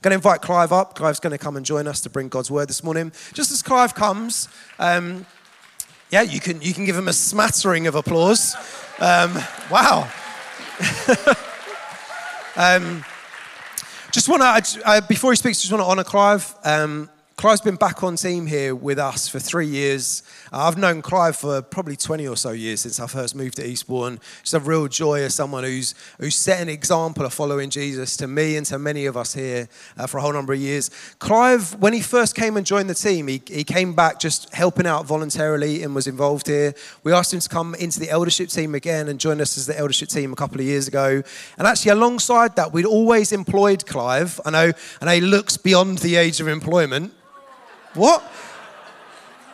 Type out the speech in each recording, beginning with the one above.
Going to invite Clive up. Clive's going to come and join us to bring God's word this morning. Just as Clive comes, um, yeah, you can, you can give him a smattering of applause. Um, wow. um, just want to, before he speaks, just want to honour Clive. Clive's been back on team here with us for three years. Uh, I've known Clive for probably 20 or so years since I first moved to Eastbourne. It's a real joy as someone who's, who's set an example of following Jesus to me and to many of us here uh, for a whole number of years. Clive, when he first came and joined the team, he, he came back just helping out voluntarily and was involved here. We asked him to come into the eldership team again and join us as the eldership team a couple of years ago. And actually, alongside that, we'd always employed Clive. I know, I know he looks beyond the age of employment. What?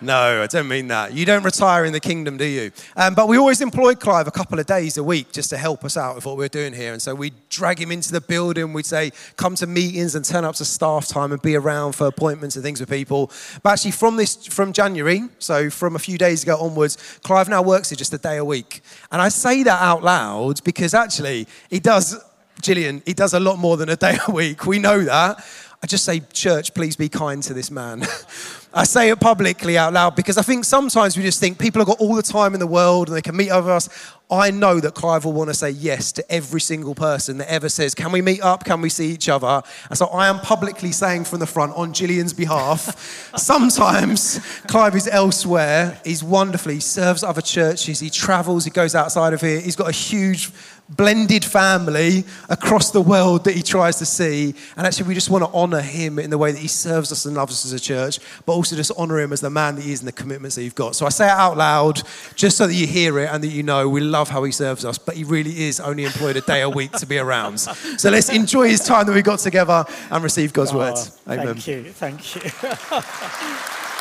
No, I don't mean that. You don't retire in the kingdom, do you? Um, but we always employed Clive a couple of days a week just to help us out with what we're doing here. And so we'd drag him into the building. We'd say, come to meetings and turn up to staff time and be around for appointments and things with people. But actually, from this, from January, so from a few days ago onwards, Clive now works here just a day a week. And I say that out loud because actually, he does, Gillian, he does a lot more than a day a week. We know that. I just say, church, please be kind to this man. I say it publicly out loud because I think sometimes we just think people have got all the time in the world and they can meet over us. I know that Clive will want to say yes to every single person that ever says, Can we meet up? Can we see each other? And so I am publicly saying from the front on Gillian's behalf, sometimes Clive is elsewhere. He's wonderful. He serves other churches. He travels. He goes outside of here. He's got a huge blended family across the world that he tries to see. And actually, we just want to honor him in the way that he serves us and loves us as a church, but also just honor him as the man that he is and the commitments that you've got. So I say it out loud just so that you hear it and that you know we love how he serves us, but he really is only employed a day a week to be around. So let's enjoy his time that we got together and receive God's oh, words. Amen. Thank you. Thank you.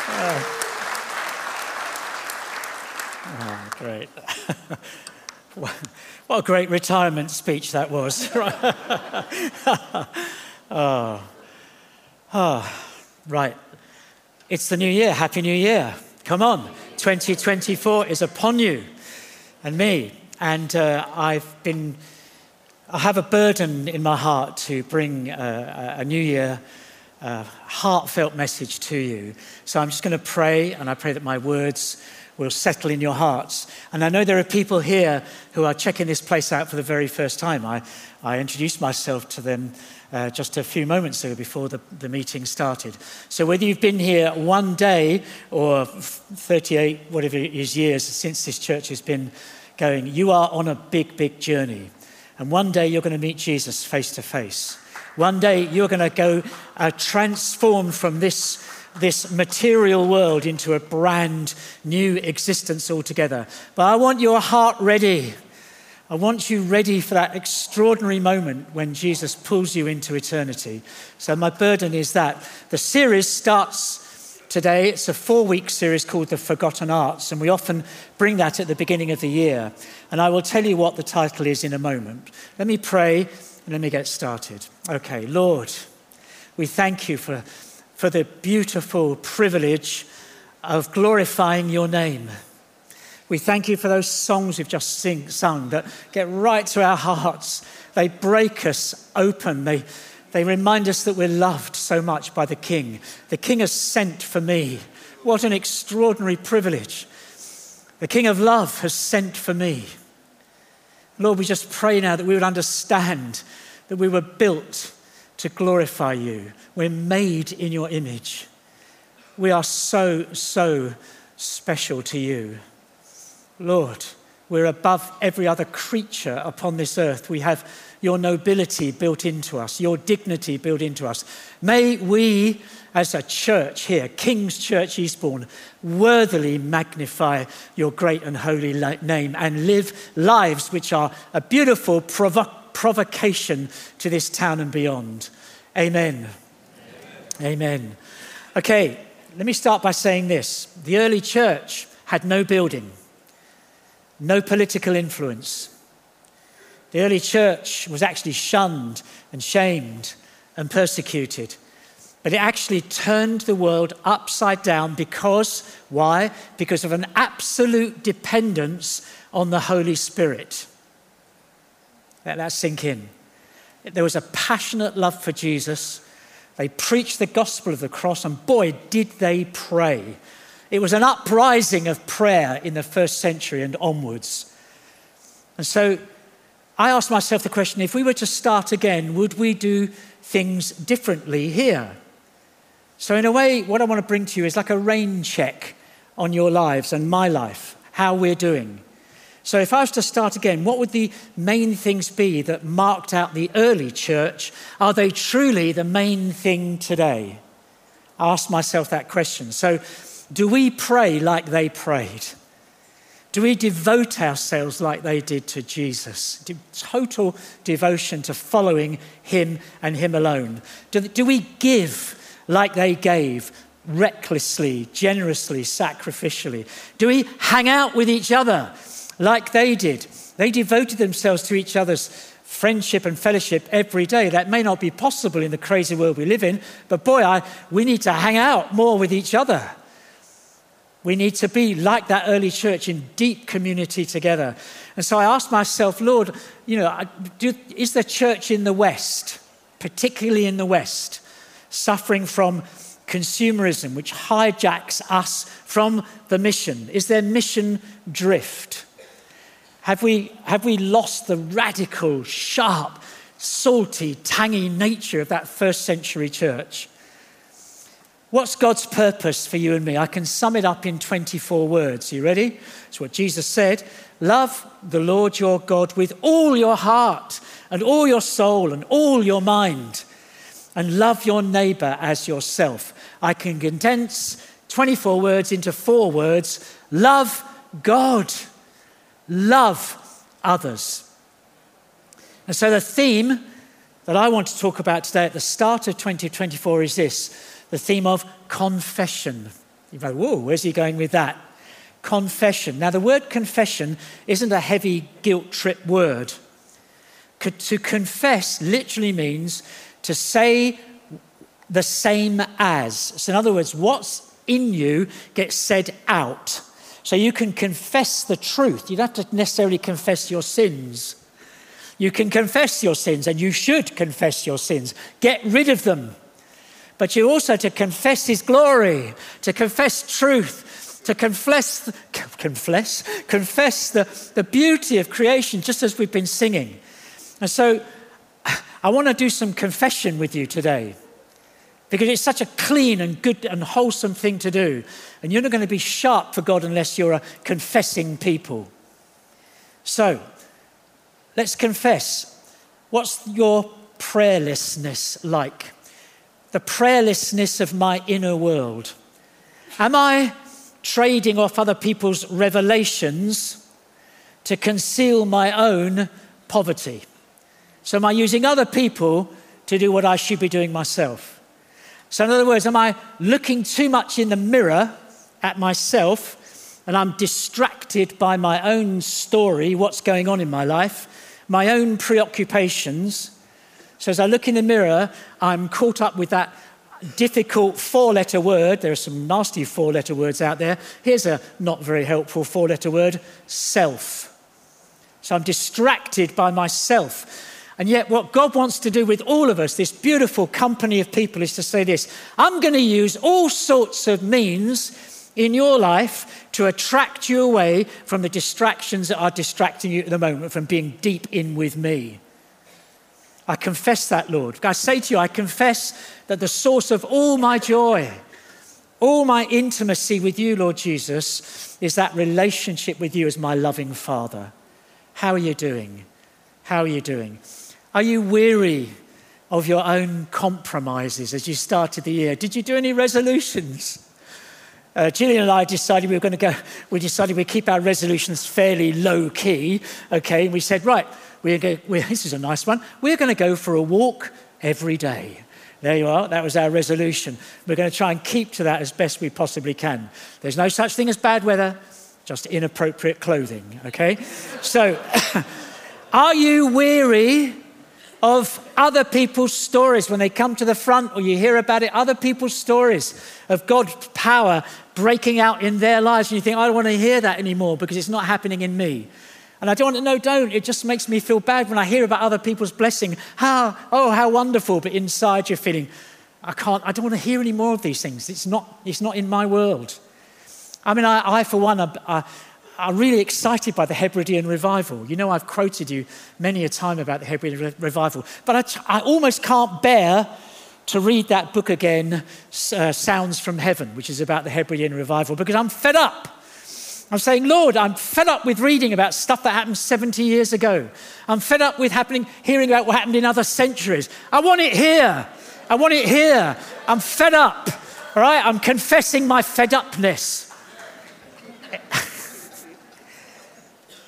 oh. oh, great. What a great retirement speech that was. oh. oh, right. It's the new year. Happy New Year. Come on. 2024 is upon you and me. And uh, I've been, I have a burden in my heart to bring uh, a new year uh, heartfelt message to you. So I'm just going to pray, and I pray that my words will settle in your hearts. And I know there are people here who are checking this place out for the very first time. I, I introduced myself to them uh, just a few moments ago before the, the meeting started. So whether you've been here one day or 38, whatever it is, years since this church has been going, you are on a big, big journey. And one day you're going to meet Jesus face to face. One day you're going to go uh, transformed from this this material world into a brand new existence altogether. But I want your heart ready. I want you ready for that extraordinary moment when Jesus pulls you into eternity. So, my burden is that the series starts today. It's a four week series called The Forgotten Arts, and we often bring that at the beginning of the year. And I will tell you what the title is in a moment. Let me pray and let me get started. Okay, Lord, we thank you for for the beautiful privilege of glorifying your name. We thank you for those songs we've just sing, sung that get right to our hearts. They break us open. They, they remind us that we're loved so much by the King. The King has sent for me. What an extraordinary privilege. The King of love has sent for me. Lord, we just pray now that we would understand that we were built to glorify you. We're made in your image. We are so, so special to you. Lord, we're above every other creature upon this earth. We have your nobility built into us, your dignity built into us. May we, as a church here, King's Church Eastbourne, worthily magnify your great and holy name and live lives which are a beautiful provo- provocation to this town and beyond. Amen. Amen. Amen. Okay, let me start by saying this. The early church had no building, no political influence. The early church was actually shunned and shamed and persecuted. But it actually turned the world upside down because, why? Because of an absolute dependence on the Holy Spirit. Let that sink in. There was a passionate love for Jesus, They preached the gospel of the cross, and boy, did they pray. It was an uprising of prayer in the first century and onwards. And so I asked myself the question if we were to start again, would we do things differently here? So, in a way, what I want to bring to you is like a rain check on your lives and my life, how we're doing. So, if I was to start again, what would the main things be that marked out the early church? Are they truly the main thing today? I asked myself that question. So, do we pray like they prayed? Do we devote ourselves like they did to Jesus? Total devotion to following Him and Him alone. Do, do we give like they gave? Recklessly, generously, sacrificially? Do we hang out with each other like they did? They devoted themselves to each other's friendship and fellowship every day. That may not be possible in the crazy world we live in, but boy, I, we need to hang out more with each other. We need to be like that early church in deep community together. And so I asked myself, Lord, you know, do, is the church in the West, particularly in the West, suffering from consumerism, which hijacks us from the mission? Is there mission drift? Have we, have we lost the radical, sharp, salty, tangy nature of that first century church? What's God's purpose for you and me? I can sum it up in 24 words. You ready? It's what Jesus said Love the Lord your God with all your heart and all your soul and all your mind, and love your neighbor as yourself. I can condense 24 words into four words love God, love others. And so the theme that I want to talk about today at the start of 2024 is this the theme of confession. You go, whoa, where's he going with that? Confession. Now, the word confession isn't a heavy guilt trip word. To confess literally means to say the same as. So, in other words, what's in you gets said out. So, you can confess the truth. You don't have to necessarily confess your sins. You can confess your sins, and you should confess your sins. Get rid of them but you also to confess his glory, to confess truth, to confess, confess, confess the, the beauty of creation, just as we've been singing. And so I want to do some confession with you today because it's such a clean and good and wholesome thing to do. And you're not going to be sharp for God unless you're a confessing people. So let's confess. What's your prayerlessness like? The prayerlessness of my inner world? Am I trading off other people's revelations to conceal my own poverty? So, am I using other people to do what I should be doing myself? So, in other words, am I looking too much in the mirror at myself and I'm distracted by my own story, what's going on in my life, my own preoccupations? So as I look in the mirror, I'm caught up with that difficult four letter word. There are some nasty four letter words out there. Here's a not very helpful four letter word self. So I'm distracted by myself. And yet, what God wants to do with all of us, this beautiful company of people, is to say this I'm going to use all sorts of means in your life to attract you away from the distractions that are distracting you at the moment from being deep in with me. I confess that, Lord. I say to you, I confess that the source of all my joy, all my intimacy with you, Lord Jesus, is that relationship with you as my loving Father. How are you doing? How are you doing? Are you weary of your own compromises as you started the year? Did you do any resolutions? Uh, Gillian and I decided we were going to go, we decided we'd keep our resolutions fairly low key, okay? And we said, right, we're going, we're, this is a nice one. We're going to go for a walk every day. There you are. That was our resolution. We're going to try and keep to that as best we possibly can. There's no such thing as bad weather, just inappropriate clothing, okay? So, are you weary of other people's stories when they come to the front or you hear about it? Other people's stories of God's power breaking out in their lives, and you think, I don't want to hear that anymore because it's not happening in me. And I don't want to know, don't. It just makes me feel bad when I hear about other people's blessing. How, oh, how wonderful. But inside you're feeling, I can't, I don't want to hear any more of these things. It's not, it's not in my world. I mean, I, I for one, I'm really excited by the Hebridean revival. You know, I've quoted you many a time about the Hebridean revival, but I, I almost can't bear to read that book again, uh, Sounds from Heaven, which is about the Hebridean revival, because I'm fed up. I'm saying, Lord, I'm fed up with reading about stuff that happened 70 years ago. I'm fed up with happening, hearing about what happened in other centuries. I want it here. I want it here. I'm fed up. All right? I'm confessing my fed upness.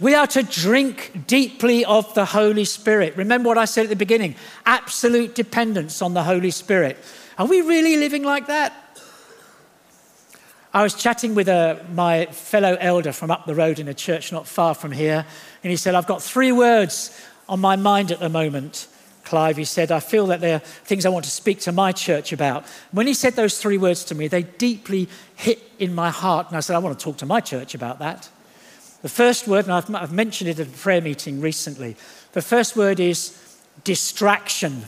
we are to drink deeply of the Holy Spirit. Remember what I said at the beginning absolute dependence on the Holy Spirit. Are we really living like that? I was chatting with a, uh, my fellow elder from up the road in a church not far from here, and he said, I've got three words on my mind at the moment. Clive, he said, I feel that there are things I want to speak to my church about. When he said those three words to me, they deeply hit in my heart. And I said, I want to talk to my church about that. The first word, and I've, I've mentioned it at a prayer meeting recently, the first word is distraction.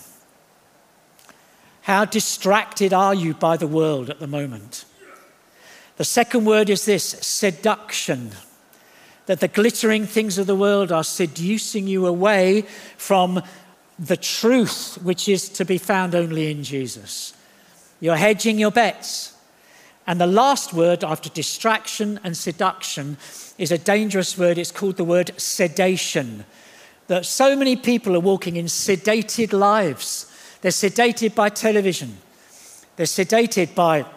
How distracted are you by the world at the moment? The second word is this seduction that the glittering things of the world are seducing you away from the truth which is to be found only in Jesus. You're hedging your bets. And the last word after distraction and seduction is a dangerous word. It's called the word sedation. That so many people are walking in sedated lives. They're sedated by television, they're sedated by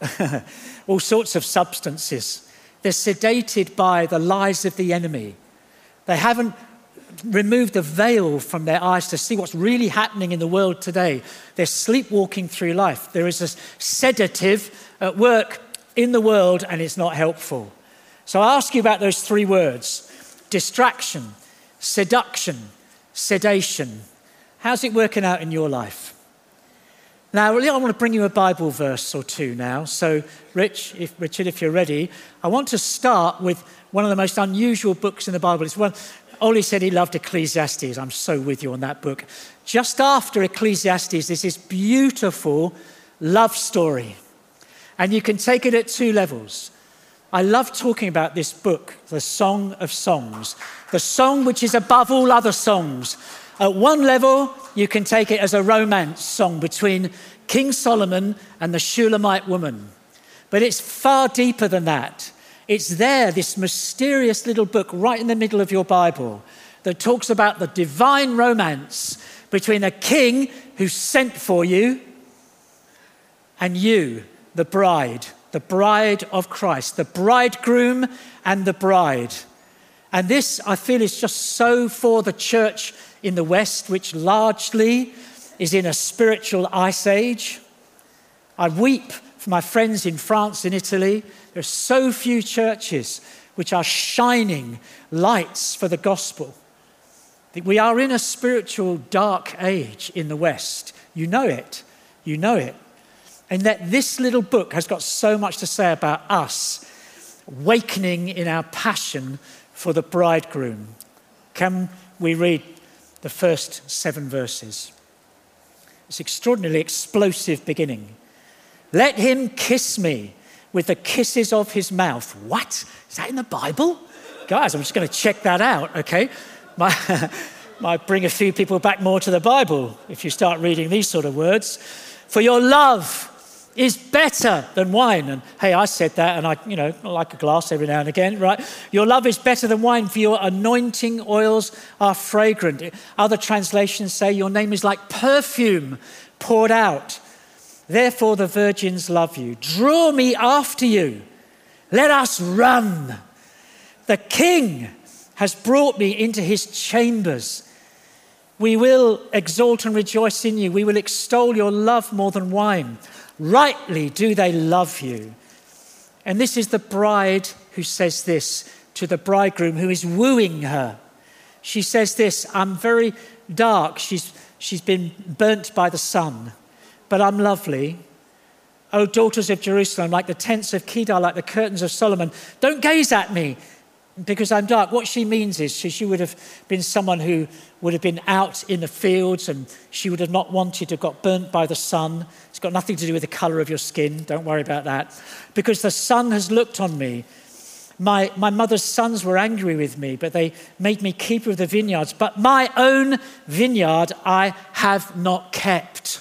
all sorts of substances, they're sedated by the lies of the enemy. They haven't removed the veil from their eyes to see what's really happening in the world today. They're sleepwalking through life. There is a sedative at work in the world, and it's not helpful. So I ask you about those three words distraction, seduction, sedation. How's it working out in your life? Now, I want to bring you a Bible verse or two now. So, Rich, if, Richard, if you're ready, I want to start with one of the most unusual books in the Bible. It's one, Ollie said he loved Ecclesiastes. I'm so with you on that book. Just after Ecclesiastes, there's this beautiful love story. And you can take it at two levels. I love talking about this book, the Song of Songs, the song which is above all other songs. At one level, you can take it as a romance song between King Solomon and the Shulamite woman. But it's far deeper than that. It's there, this mysterious little book right in the middle of your Bible that talks about the divine romance between a king who sent for you and you, the bride, the bride of Christ, the bridegroom and the bride. And this, I feel, is just so for the church in the West, which largely is in a spiritual ice age. I weep for my friends in France and Italy there are so few churches which are shining lights for the gospel. We are in a spiritual dark age in the West. You know it. You know it. And that this little book has got so much to say about us awakening in our passion for the bridegroom. Can we read the first seven verses? It's extraordinarily explosive beginning. Let him kiss me with the kisses of his mouth. What? Is that in the Bible? Guys, I'm just going to check that out, okay? Might, might bring a few people back more to the Bible if you start reading these sort of words. For your love is better than wine. And hey, I said that, and I, you know, like a glass every now and again, right? Your love is better than wine, for your anointing oils are fragrant. Other translations say your name is like perfume poured out. Therefore, the virgins love you. Draw me after you. Let us run. The king has brought me into his chambers. We will exalt and rejoice in you. We will extol your love more than wine. Rightly do they love you. And this is the bride who says this to the bridegroom who is wooing her. She says this I'm very dark. She's, she's been burnt by the sun but I'm lovely. O daughters of Jerusalem, like the tents of Kedar, like the curtains of Solomon, don't gaze at me. Because I'm dark. What she means is she, she would have been someone who would have been out in the fields and she would have not wanted to have got burnt by the sun. It's got nothing to do with the colour of your skin. Don't worry about that. Because the sun has looked on me. My, my mother's sons were angry with me, but they made me keeper of the vineyards. But my own vineyard I have not kept.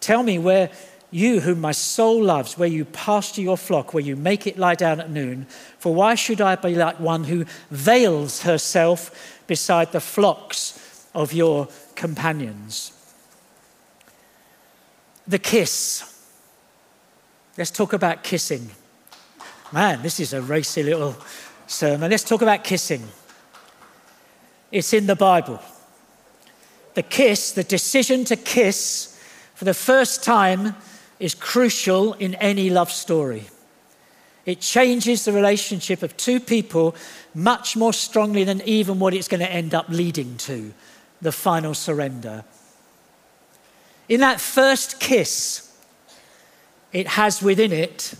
Tell me where you, whom my soul loves, where you pasture your flock, where you make it lie down at noon. For why should I be like one who veils herself beside the flocks of your companions? The kiss. Let's talk about kissing. Man, this is a racy little sermon. Let's talk about kissing. It's in the Bible. The kiss, the decision to kiss for the first time is crucial in any love story. It changes the relationship of two people much more strongly than even what it's going to end up leading to the final surrender. In that first kiss, it has within it,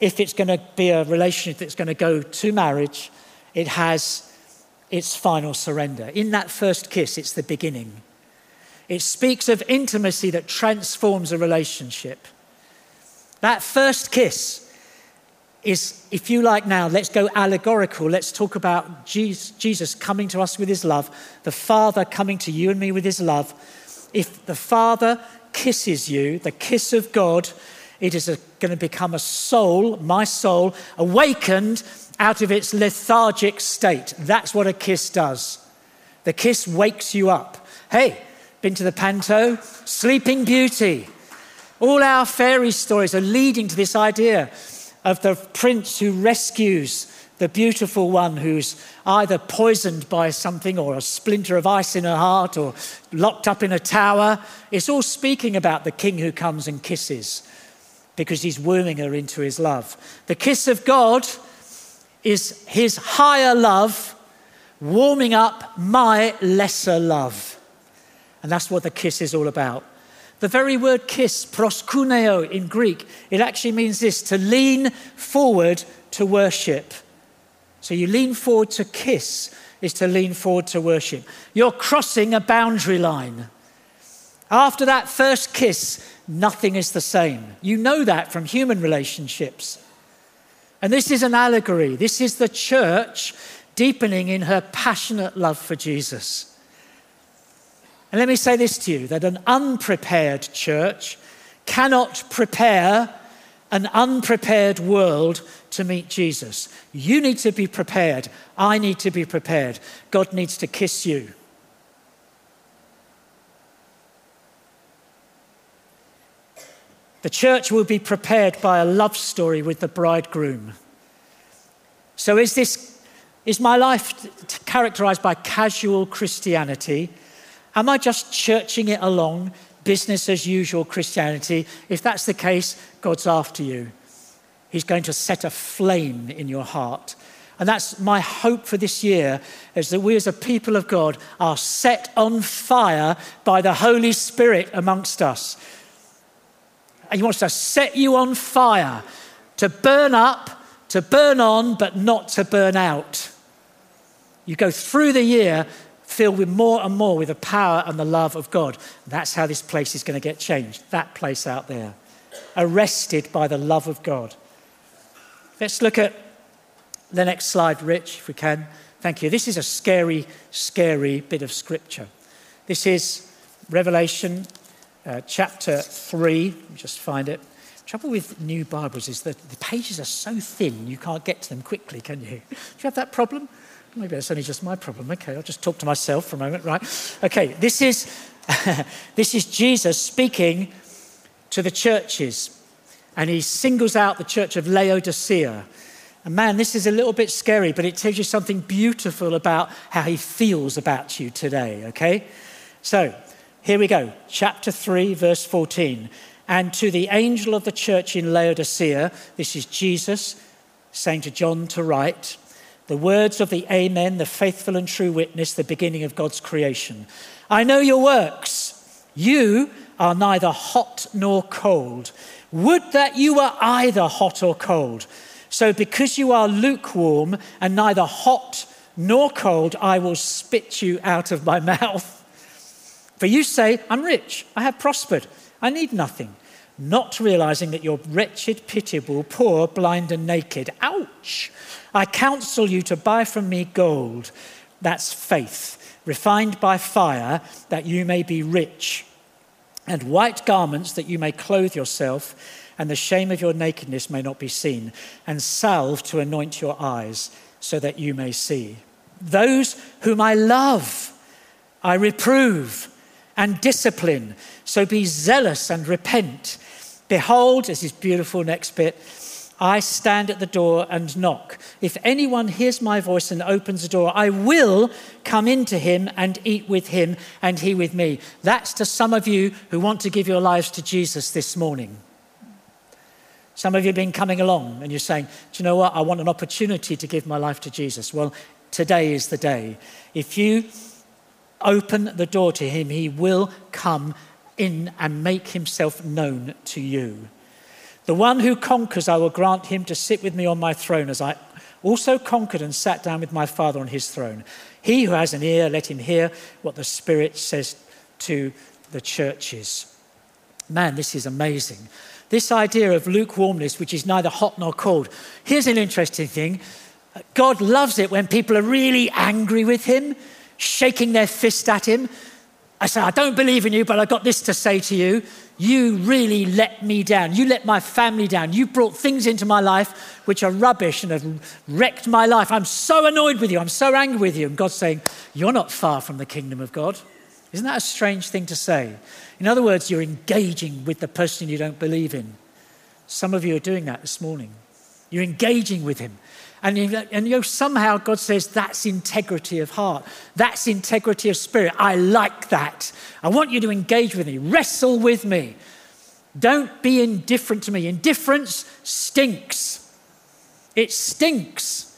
if it's going to be a relationship that's going to go to marriage, it has its final surrender. In that first kiss, it's the beginning. It speaks of intimacy that transforms a relationship. That first kiss is, if you like now, let's go allegorical. Let's talk about Jesus coming to us with his love, the Father coming to you and me with his love. If the Father kisses you, the kiss of God, it is going to become a soul, my soul, awakened out of its lethargic state. That's what a kiss does. The kiss wakes you up. Hey, been to the Panto? Sleeping Beauty. All our fairy stories are leading to this idea of the prince who rescues the beautiful one who's either poisoned by something or a splinter of ice in her heart or locked up in a tower. It's all speaking about the king who comes and kisses because he's wooing her into his love. The kiss of God is his higher love warming up my lesser love. And that's what the kiss is all about. The very word kiss, proskuneo in Greek, it actually means this to lean forward to worship. So you lean forward to kiss is to lean forward to worship. You're crossing a boundary line. After that first kiss, nothing is the same. You know that from human relationships. And this is an allegory. This is the church deepening in her passionate love for Jesus. And let me say this to you that an unprepared church cannot prepare an unprepared world to meet Jesus. You need to be prepared. I need to be prepared. God needs to kiss you. The church will be prepared by a love story with the bridegroom. So, is this is my life characterized by casual Christianity? Am I just churching it along, business as usual Christianity? If that's the case, God's after you. He's going to set a flame in your heart. And that's my hope for this year is that we as a people of God are set on fire by the Holy Spirit amongst us. And he wants to set you on fire to burn up, to burn on, but not to burn out. You go through the year filled with more and more with the power and the love of God. That's how this place is going to get changed. That place out there, arrested by the love of God. Let's look at the next slide, Rich, if we can. Thank you. This is a scary, scary bit of scripture. This is Revelation uh, chapter 3. Just find it. Trouble with new Bibles is that the pages are so thin you can't get to them quickly, can you? Do you have that problem? Maybe that's only just my problem. Okay, I'll just talk to myself for a moment, right? Okay, this is, this is Jesus speaking to the churches, and he singles out the church of Laodicea. And man, this is a little bit scary, but it tells you something beautiful about how he feels about you today, okay? So, here we go. Chapter 3, verse 14. And to the angel of the church in Laodicea, this is Jesus saying to John to write, the words of the Amen, the faithful and true witness, the beginning of God's creation. I know your works. You are neither hot nor cold. Would that you were either hot or cold. So, because you are lukewarm and neither hot nor cold, I will spit you out of my mouth. For you say, I'm rich, I have prospered, I need nothing, not realizing that you're wretched, pitiable, poor, blind, and naked. Ouch! I counsel you to buy from me gold, that's faith, refined by fire, that you may be rich, and white garments that you may clothe yourself, and the shame of your nakedness may not be seen, and salve to anoint your eyes, so that you may see. Those whom I love, I reprove and discipline. So be zealous and repent. Behold, this is beautiful next bit. I stand at the door and knock. If anyone hears my voice and opens the door, I will come into him and eat with him and he with me. That's to some of you who want to give your lives to Jesus this morning. Some of you have been coming along and you're saying, Do you know what? I want an opportunity to give my life to Jesus. Well, today is the day. If you open the door to him, he will come in and make himself known to you. The one who conquers, I will grant him to sit with me on my throne, as I also conquered and sat down with my Father on his throne. He who has an ear, let him hear what the Spirit says to the churches. Man, this is amazing. This idea of lukewarmness, which is neither hot nor cold. Here's an interesting thing God loves it when people are really angry with him shaking their fist at him. I say, I don't believe in you, but I've got this to say to you. You really let me down. You let my family down. You brought things into my life which are rubbish and have wrecked my life. I'm so annoyed with you. I'm so angry with you. And God's saying, You're not far from the kingdom of God. Isn't that a strange thing to say? In other words, you're engaging with the person you don't believe in. Some of you are doing that this morning. You're engaging with him. And, and you know, somehow God says that's integrity of heart. That's integrity of spirit. I like that. I want you to engage with me, wrestle with me. Don't be indifferent to me. Indifference stinks. It stinks.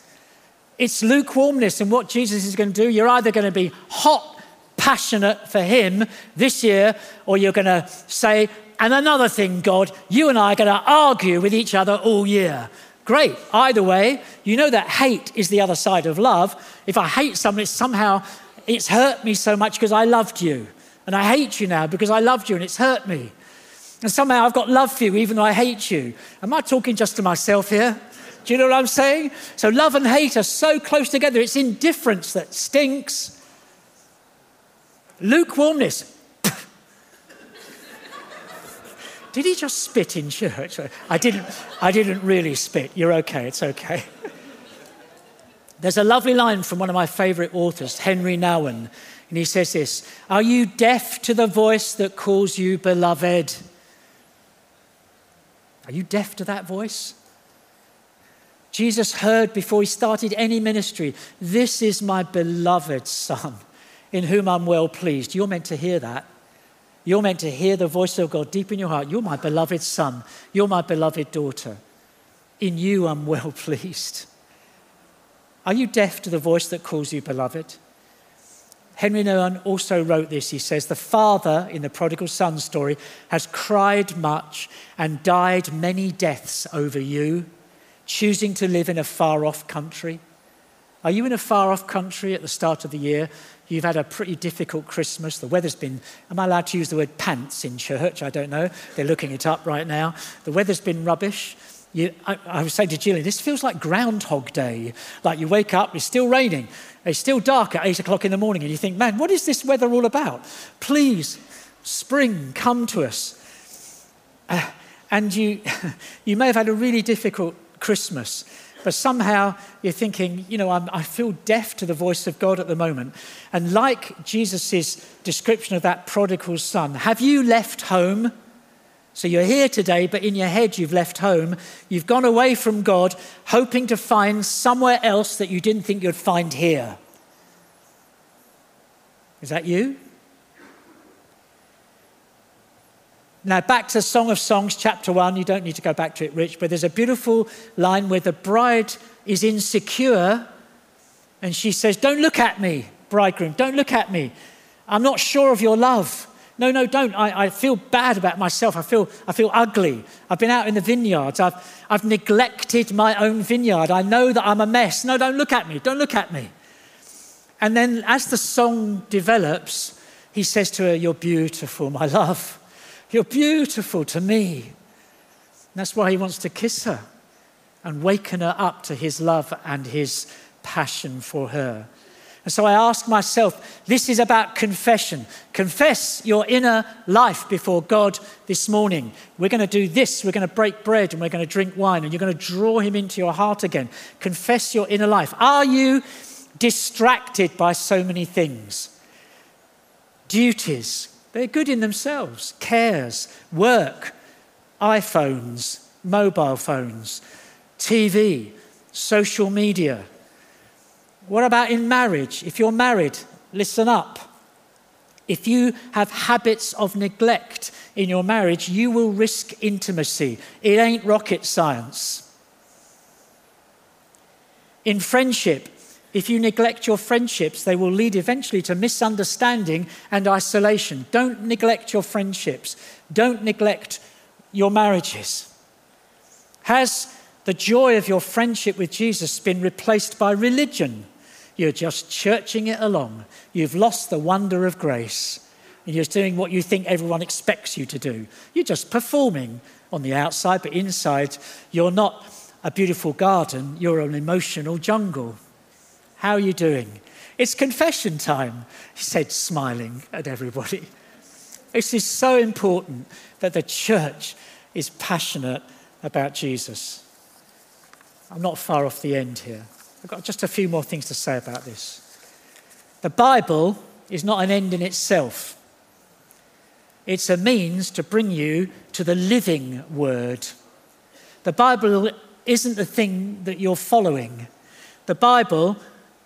It's lukewarmness. And what Jesus is going to do, you're either going to be hot, passionate for Him this year, or you're going to say, and another thing, God, you and I are going to argue with each other all year. Great. Either way, you know that hate is the other side of love. If I hate someone, it's somehow it's hurt me so much because I loved you. And I hate you now because I loved you and it's hurt me. And somehow I've got love for you even though I hate you. Am I talking just to myself here? Do you know what I'm saying? So love and hate are so close together. It's indifference that stinks. Lukewarmness, Did he just spit in church? I didn't, I didn't really spit. You're okay, it's okay. There's a lovely line from one of my favorite authors, Henri Nouwen, and he says this Are you deaf to the voice that calls you beloved? Are you deaf to that voice? Jesus heard before he started any ministry, This is my beloved Son, in whom I'm well pleased. You're meant to hear that. You're meant to hear the voice of God deep in your heart. You're my beloved son. You're my beloved daughter. In you, I'm well pleased. Are you deaf to the voice that calls you beloved? Henri Nouwen also wrote this. He says, The father in the prodigal son story has cried much and died many deaths over you, choosing to live in a far off country. Are you in a far off country at the start of the year? You've had a pretty difficult Christmas. The weather's been, am I allowed to use the word pants in church? I don't know. They're looking it up right now. The weather's been rubbish. You, I, I, was saying to Gillian, this feels like Groundhog Day. Like you wake up, it's still raining, it's still dark at eight o'clock in the morning, and you think, man, what is this weather all about? Please, spring, come to us. Uh, and you, you may have had a really difficult Christmas. But somehow you're thinking, you know, I'm, i feel deaf to the voice of God at the moment. And like Jesus' description of that prodigal son, have you left home? So you're here today, but in your head you've left home. You've gone away from God, hoping to find somewhere else that you didn't think you'd find here. Is that you? Now, back to Song of Songs, chapter 1. You don't need to go back to it, Rich, but there's a beautiful line where the bride is insecure and she says, Don't look at me, bridegroom, don't look at me. I'm not sure of your love. No, no, don't. I, I feel bad about myself. I feel, I feel ugly. I've been out in the vineyards. I've, I've neglected my own vineyard. I know that I'm a mess. No, don't look at me. Don't look at me. And then as the song develops, he says to her, You're beautiful, my love. You're beautiful to me. That's why he wants to kiss her and waken her up to his love and his passion for her. And so I ask myself, this is about confession. Confess your inner life before God this morning. We're going to do this. We're going to break bread and we're going to drink wine and you're going to draw him into your heart again. Confess your inner life. Are you distracted by so many things? Duties, they're good in themselves. Cares, work, iPhones, mobile phones, TV, social media what about in marriage? If you're married, listen up. If you have habits of neglect in your marriage, you will risk intimacy. It ain't rocket science. In friendship, if you neglect your friendships, they will lead eventually to misunderstanding and isolation. Don't neglect your friendships. Don't neglect your marriages. Has the joy of your friendship with Jesus been replaced by religion? You're just churching it along. You've lost the wonder of grace. And you're doing what you think everyone expects you to do. You're just performing on the outside, but inside, you're not a beautiful garden, you're an emotional jungle. How are you doing? It's confession time, he said, smiling at everybody. This is so important that the church is passionate about Jesus. I'm not far off the end here. I've got just a few more things to say about this. The Bible is not an end in itself, it's a means to bring you to the living word. The Bible isn't the thing that you're following. The Bible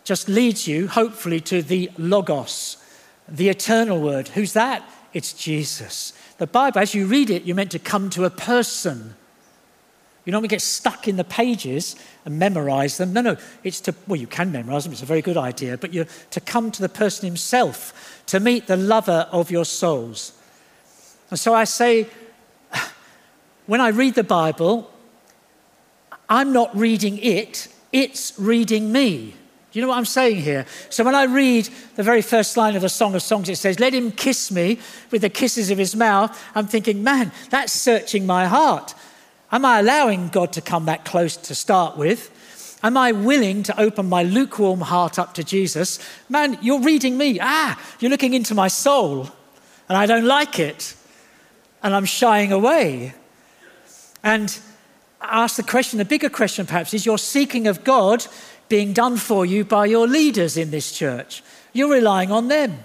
just leads you, hopefully, to the Logos, the eternal word. Who's that? It's Jesus. The Bible, as you read it, you're meant to come to a person. You don't get stuck in the pages and memorize them. No, no, it's to, well, you can memorize them, it's a very good idea, but you're to come to the person himself, to meet the lover of your souls. And so I say, when I read the Bible, I'm not reading it, it's reading me. Do you know what I'm saying here? So when I read the very first line of the Song of Songs, it says, Let him kiss me with the kisses of his mouth. I'm thinking, man, that's searching my heart. Am I allowing God to come that close to start with? Am I willing to open my lukewarm heart up to Jesus? Man, you're reading me. Ah, you're looking into my soul, and I don't like it, and I'm shying away. And ask the question, the bigger question perhaps, is your seeking of God being done for you by your leaders in this church? You're relying on them.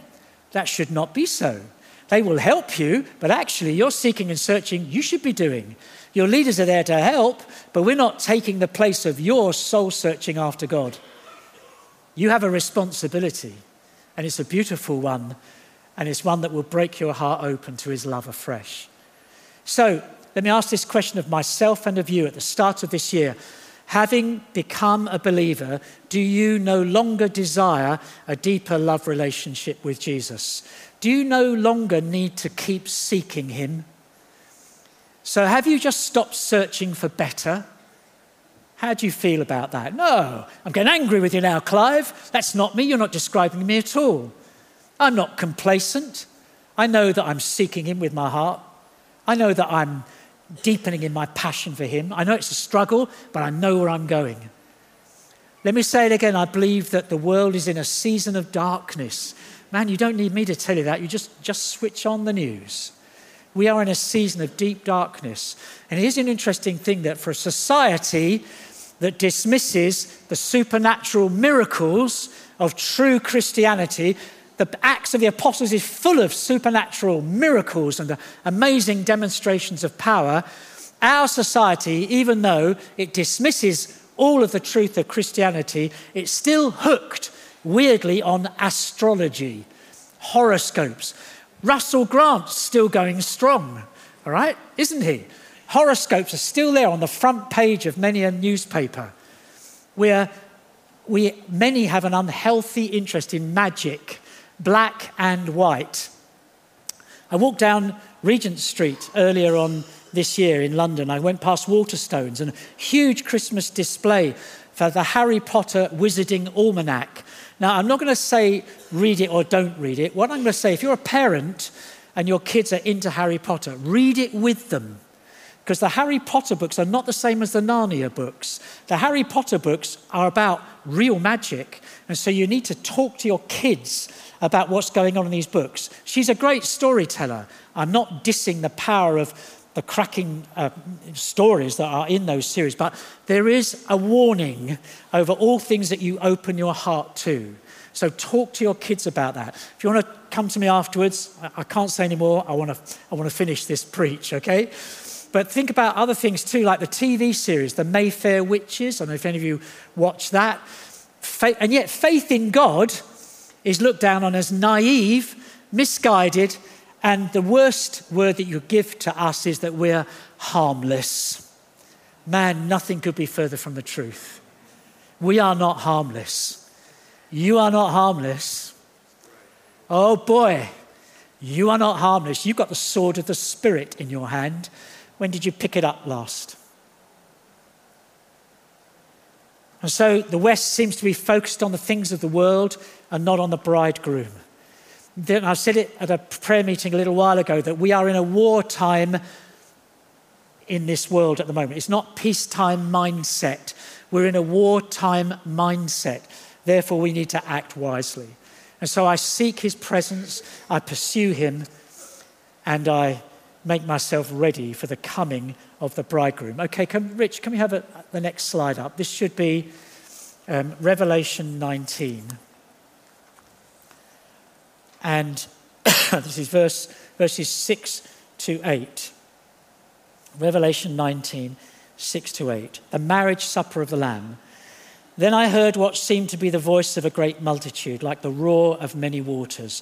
That should not be so. They will help you, but actually, you're seeking and searching, you should be doing. Your leaders are there to help, but we're not taking the place of your soul searching after God. You have a responsibility, and it's a beautiful one, and it's one that will break your heart open to his love afresh. So, let me ask this question of myself and of you at the start of this year. Having become a believer, do you no longer desire a deeper love relationship with Jesus? Do you no longer need to keep seeking him? So, have you just stopped searching for better? How do you feel about that? No, I'm getting angry with you now, Clive. That's not me. You're not describing me at all. I'm not complacent. I know that I'm seeking Him with my heart. I know that I'm deepening in my passion for Him. I know it's a struggle, but I know where I'm going. Let me say it again. I believe that the world is in a season of darkness. Man, you don't need me to tell you that. You just, just switch on the news. We are in a season of deep darkness. And it is an interesting thing that for a society that dismisses the supernatural miracles of true Christianity, the Acts of the Apostles is full of supernatural miracles and amazing demonstrations of power. Our society, even though it dismisses all of the truth of Christianity, it's still hooked weirdly on astrology, horoscopes, Russell Grant's still going strong, all right? Isn't he? Horoscopes are still there on the front page of many a newspaper. Where we, many have an unhealthy interest in magic, black and white. I walked down Regent Street earlier on this year in London. I went past Waterstones and a huge Christmas display for the Harry Potter Wizarding Almanac. Now, I'm not going to say read it or don't read it. What I'm going to say, if you're a parent and your kids are into Harry Potter, read it with them. Because the Harry Potter books are not the same as the Narnia books. The Harry Potter books are about real magic. And so you need to talk to your kids about what's going on in these books. She's a great storyteller. I'm not dissing the power of the cracking uh, stories that are in those series, but there is a warning over all things that you open your heart to. So talk to your kids about that. If you want to come to me afterwards, I, can't say anymore. I want to I want to finish this preach, okay? But think about other things too, like the TV series, The Mayfair Witches. I don't know if any of you watch that. Faith, and yet, faith in God is looked down on as naive, misguided, and the worst word that you give to us is that we're harmless. Man, nothing could be further from the truth. We are not harmless. You are not harmless. Oh boy, you are not harmless. You've got the sword of the Spirit in your hand. When did you pick it up last? And so the West seems to be focused on the things of the world and not on the bridegroom. I said it at a prayer meeting a little while ago that we are in a wartime in this world at the moment. It's not peacetime mindset. We're in a wartime mindset. Therefore, we need to act wisely. And so I seek his presence, I pursue him, and I make myself ready for the coming of the bridegroom. Okay, come, Rich, can we have a, the next slide up? This should be um, Revelation 19. And this is verse, verses 6 to 8. Revelation 19, 6 to 8. The marriage supper of the Lamb. Then I heard what seemed to be the voice of a great multitude, like the roar of many waters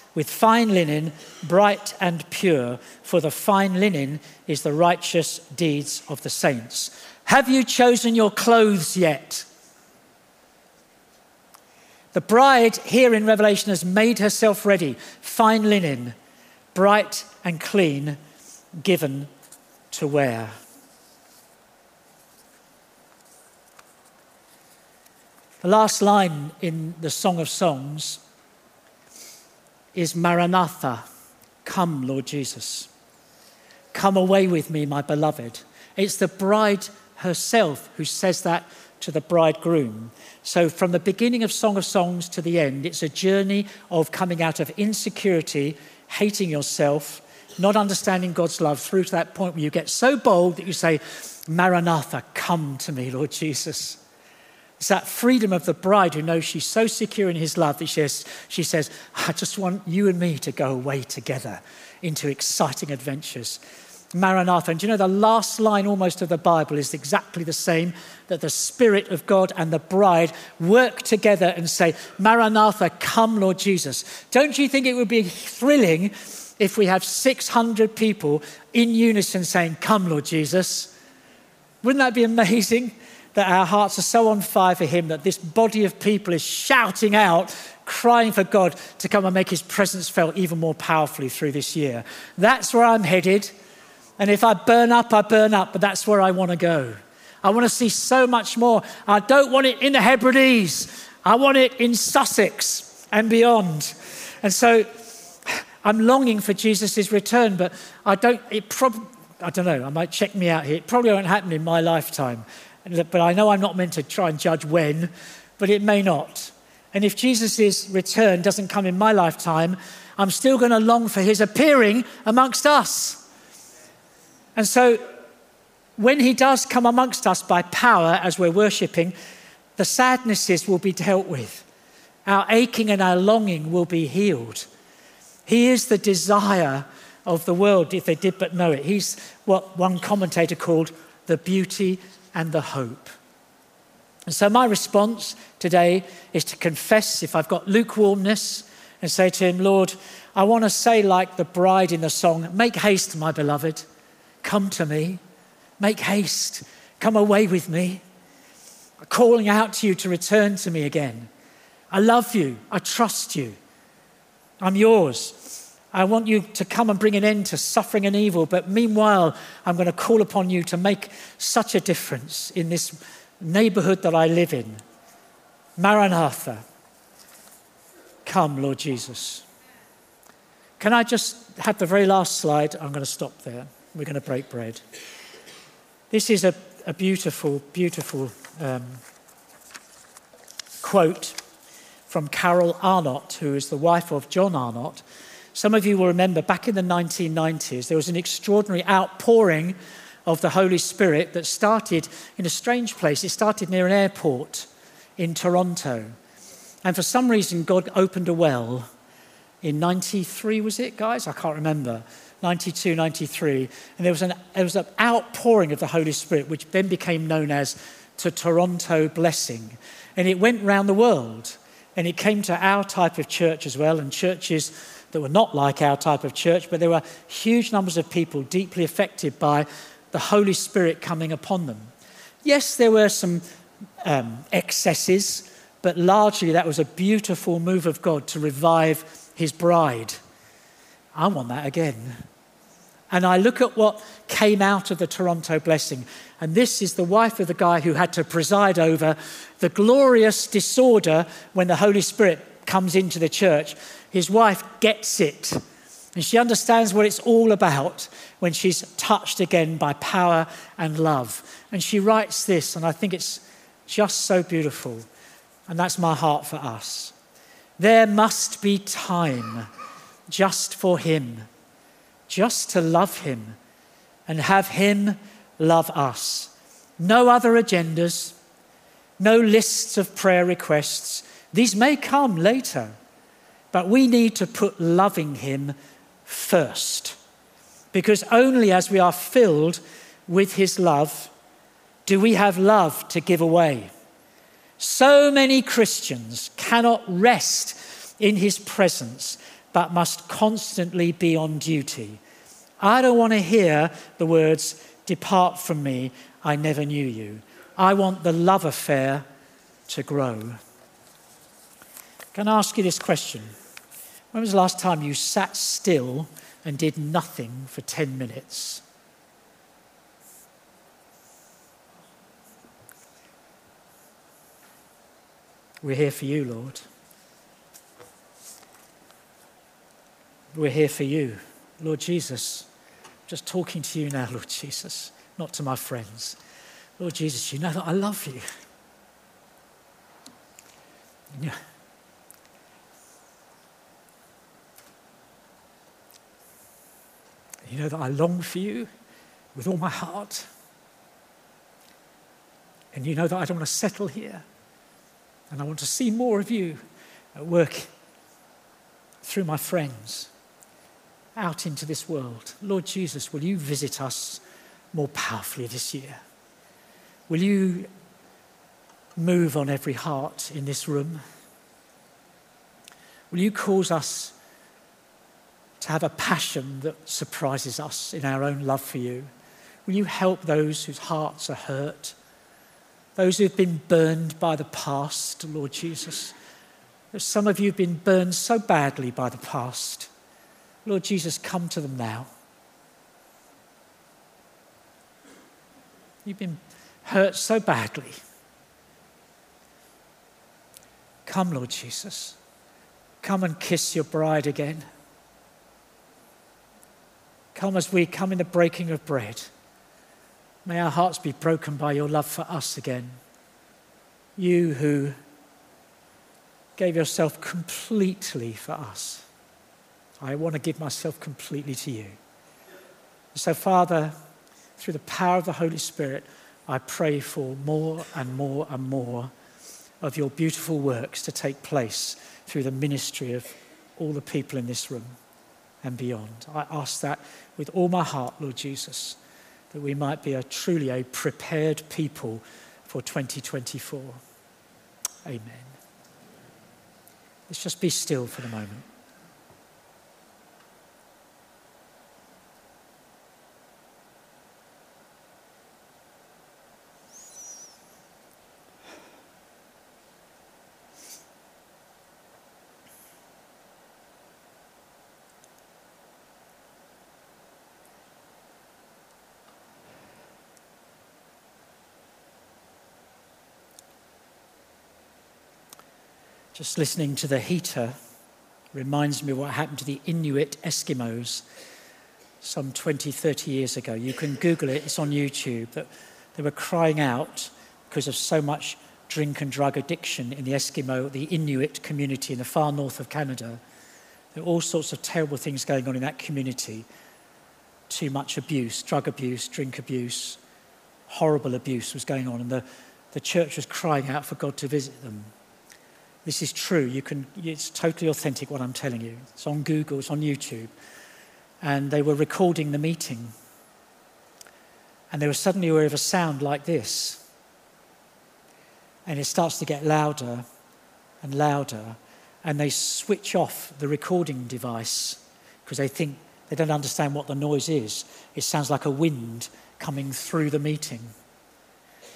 with fine linen, bright and pure, for the fine linen is the righteous deeds of the saints. Have you chosen your clothes yet? The bride here in Revelation has made herself ready, fine linen, bright and clean, given to wear. The last line in the Song of Songs is Maranatha, come, Lord Jesus. Come away with me, my beloved. It's the bride herself who says that to the bridegroom. So, from the beginning of Song of Songs to the end, it's a journey of coming out of insecurity, hating yourself, not understanding God's love, through to that point where you get so bold that you say, Maranatha, come to me, Lord Jesus. It's that freedom of the bride who knows she's so secure in his love that she, has, she says, I just want you and me to go away together into exciting adventures. Maranatha. And do you know the last line almost of the Bible is exactly the same that the Spirit of God and the bride work together and say, Maranatha, come, Lord Jesus. Don't you think it would be thrilling if we have 600 people in unison saying, Come, Lord Jesus? Wouldn't that be amazing? That our hearts are so on fire for Him that this body of people is shouting out, crying for God to come and make His presence felt even more powerfully through this year. That's where I'm headed. And if I burn up, I burn up, but that's where I want to go. I want to see so much more. I don't want it in the Hebrides, I want it in Sussex and beyond. And so I'm longing for Jesus' return, but I don't, it prob- I don't know, I might check me out here. It probably won't happen in my lifetime. But I know I'm not meant to try and judge when, but it may not. And if Jesus' return doesn't come in my lifetime, I'm still going to long for his appearing amongst us. And so, when he does come amongst us by power as we're worshipping, the sadnesses will be dealt with. Our aching and our longing will be healed. He is the desire of the world, if they did but know it. He's what one commentator called the beauty and the hope. And so, my response today is to confess if I've got lukewarmness and say to Him, Lord, I want to say, like the bride in the song, Make haste, my beloved. Come to me. Make haste. Come away with me. Calling out to you to return to me again. I love you. I trust you. I'm yours. I want you to come and bring an end to suffering and evil, but meanwhile, I'm going to call upon you to make such a difference in this neighborhood that I live in. Maranatha. Come, Lord Jesus. Can I just have the very last slide? I'm going to stop there. We're going to break bread. This is a, a beautiful, beautiful um, quote from Carol Arnott, who is the wife of John Arnott. Some of you will remember back in the 1990s, there was an extraordinary outpouring of the Holy Spirit that started in a strange place. It started near an airport in Toronto. And for some reason, God opened a well in 93, was it, guys? I can't remember. 92, 93. And there was, an, there was an outpouring of the Holy Spirit, which then became known as the Toronto Blessing. And it went round the world. And it came to our type of church as well, and churches that were not like our type of church, but there were huge numbers of people deeply affected by the Holy Spirit coming upon them. Yes, there were some um, excesses, but largely that was a beautiful move of God to revive his bride. I want that again. And I look at what came out of the Toronto blessing. And this is the wife of the guy who had to preside over the glorious disorder when the Holy Spirit comes into the church. His wife gets it. And she understands what it's all about when she's touched again by power and love. And she writes this, and I think it's just so beautiful. And that's my heart for us. There must be time just for Him, just to love Him and have Him love us. No other agendas, no lists of prayer requests. These may come later, but we need to put loving Him first. Because only as we are filled with His love do we have love to give away. So many Christians cannot rest in His presence, but must constantly be on duty. I don't want to hear the words, Depart from me, I never knew you. I want the love affair to grow. Can I ask you this question? When was the last time you sat still and did nothing for 10 minutes? We're here for you, Lord. We're here for you, Lord Jesus. Just talking to you now, Lord Jesus, not to my friends. Lord Jesus, you know that I love you. Yeah. You know that I long for you with all my heart. And you know that I don't want to settle here. And I want to see more of you at work through my friends out into this world. Lord Jesus, will you visit us more powerfully this year? Will you move on every heart in this room? Will you cause us to have a passion that surprises us in our own love for you. Will you help those whose hearts are hurt, those who've been burned by the past, Lord Jesus? Some of you have been burned so badly by the past. Lord Jesus, come to them now. You've been hurt so badly. Come, Lord Jesus. Come and kiss your bride again. Come as we come in the breaking of bread. May our hearts be broken by your love for us again. You who gave yourself completely for us. I want to give myself completely to you. So, Father, through the power of the Holy Spirit, I pray for more and more and more of your beautiful works to take place through the ministry of all the people in this room and beyond. I ask that with all my heart, Lord Jesus, that we might be a truly a prepared people for 2024. Amen. Let's just be still for the moment. Just listening to the heater reminds me of what happened to the Inuit Eskimos some 20, 30 years ago. You can Google it, it's on YouTube. That they were crying out because of so much drink and drug addiction in the Eskimo, the Inuit community in the far north of Canada. There were all sorts of terrible things going on in that community. Too much abuse, drug abuse, drink abuse, horrible abuse was going on, and the, the church was crying out for God to visit them. This is true. You can, it's totally authentic what I'm telling you. It's on Google, it's on YouTube. And they were recording the meeting. And they were suddenly aware of a sound like this. And it starts to get louder and louder. And they switch off the recording device because they think they don't understand what the noise is. It sounds like a wind coming through the meeting.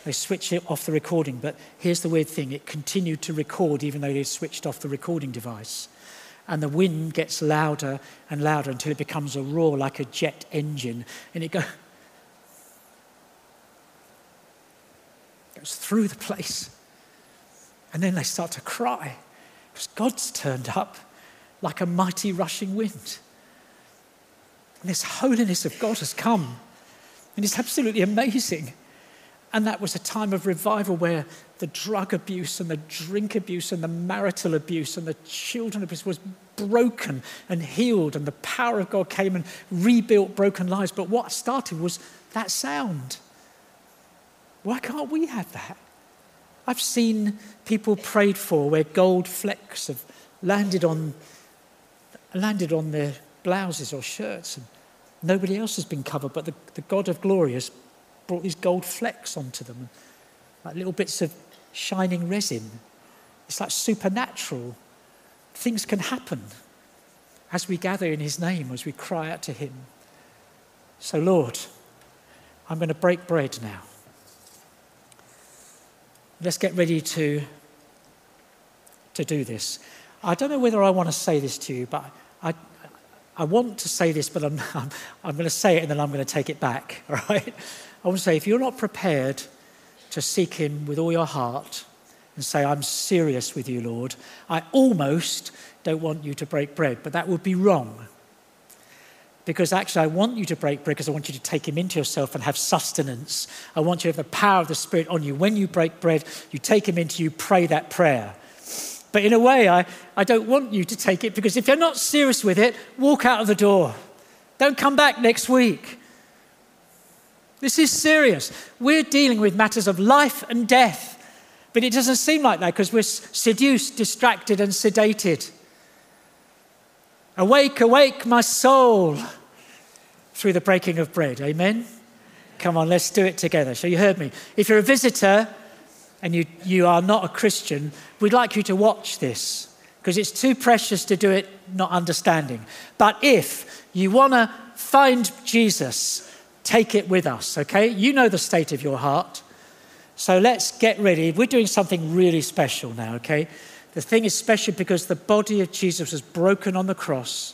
They switched it off the recording, but here's the weird thing it continued to record even though they switched off the recording device. And the wind gets louder and louder until it becomes a roar like a jet engine. And it go, goes through the place. And then they start to cry because God's turned up like a mighty rushing wind. And this holiness of God has come. And it's absolutely amazing. And that was a time of revival where the drug abuse and the drink abuse and the marital abuse and the children abuse was broken and healed, and the power of God came and rebuilt broken lives. But what started was that sound. Why can't we have that? I've seen people prayed for where gold flecks have landed on, landed on their blouses or shirts, and nobody else has been covered, but the, the God of glory has brought these gold flecks onto them, like little bits of shining resin. It's like supernatural. Things can happen as we gather in His name, as we cry out to Him. So, Lord, I'm going to break bread now. Let's get ready to, to do this. I don't know whether I want to say this to you, but I, I want to say this, but I'm, I'm, I'm going to say it and then I'm going to take it back, all right? I want to say if you're not prepared to seek Him with all your heart and say, I'm serious with you, Lord, I almost don't want you to break bread, but that would be wrong. Because actually, I want you to break bread because I want you to take Him into yourself and have sustenance. I want you to have the power of the Spirit on you. When you break bread, you take Him into you, pray that prayer. But in a way, I, I don't want you to take it because if you're not serious with it, walk out of the door. Don't come back next week. This is serious. We're dealing with matters of life and death. But it doesn't seem like that because we're seduced, distracted, and sedated. Awake, awake, my soul, through the breaking of bread. Amen? Come on, let's do it together. So, you heard me. If you're a visitor and you, you are not a Christian, we'd like you to watch this because it's too precious to do it not understanding. But if you want to find Jesus, take it with us, okay? You know the state of your heart. So let's get ready. We're doing something really special now, okay? The thing is special because the body of Jesus was broken on the cross.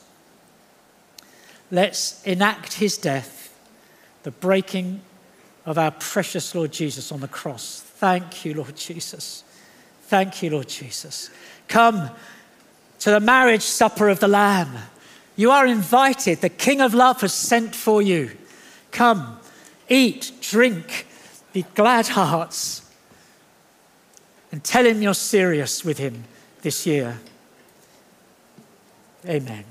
Let's enact his death, the breaking of our precious Lord Jesus on the cross. Thank you, Lord Jesus. Thank you, Lord Jesus. Come to the marriage supper of the Lamb. You are invited. The King of Love has sent for you. Come, eat, drink, be glad hearts, and tell him you're serious with him this year. Amen.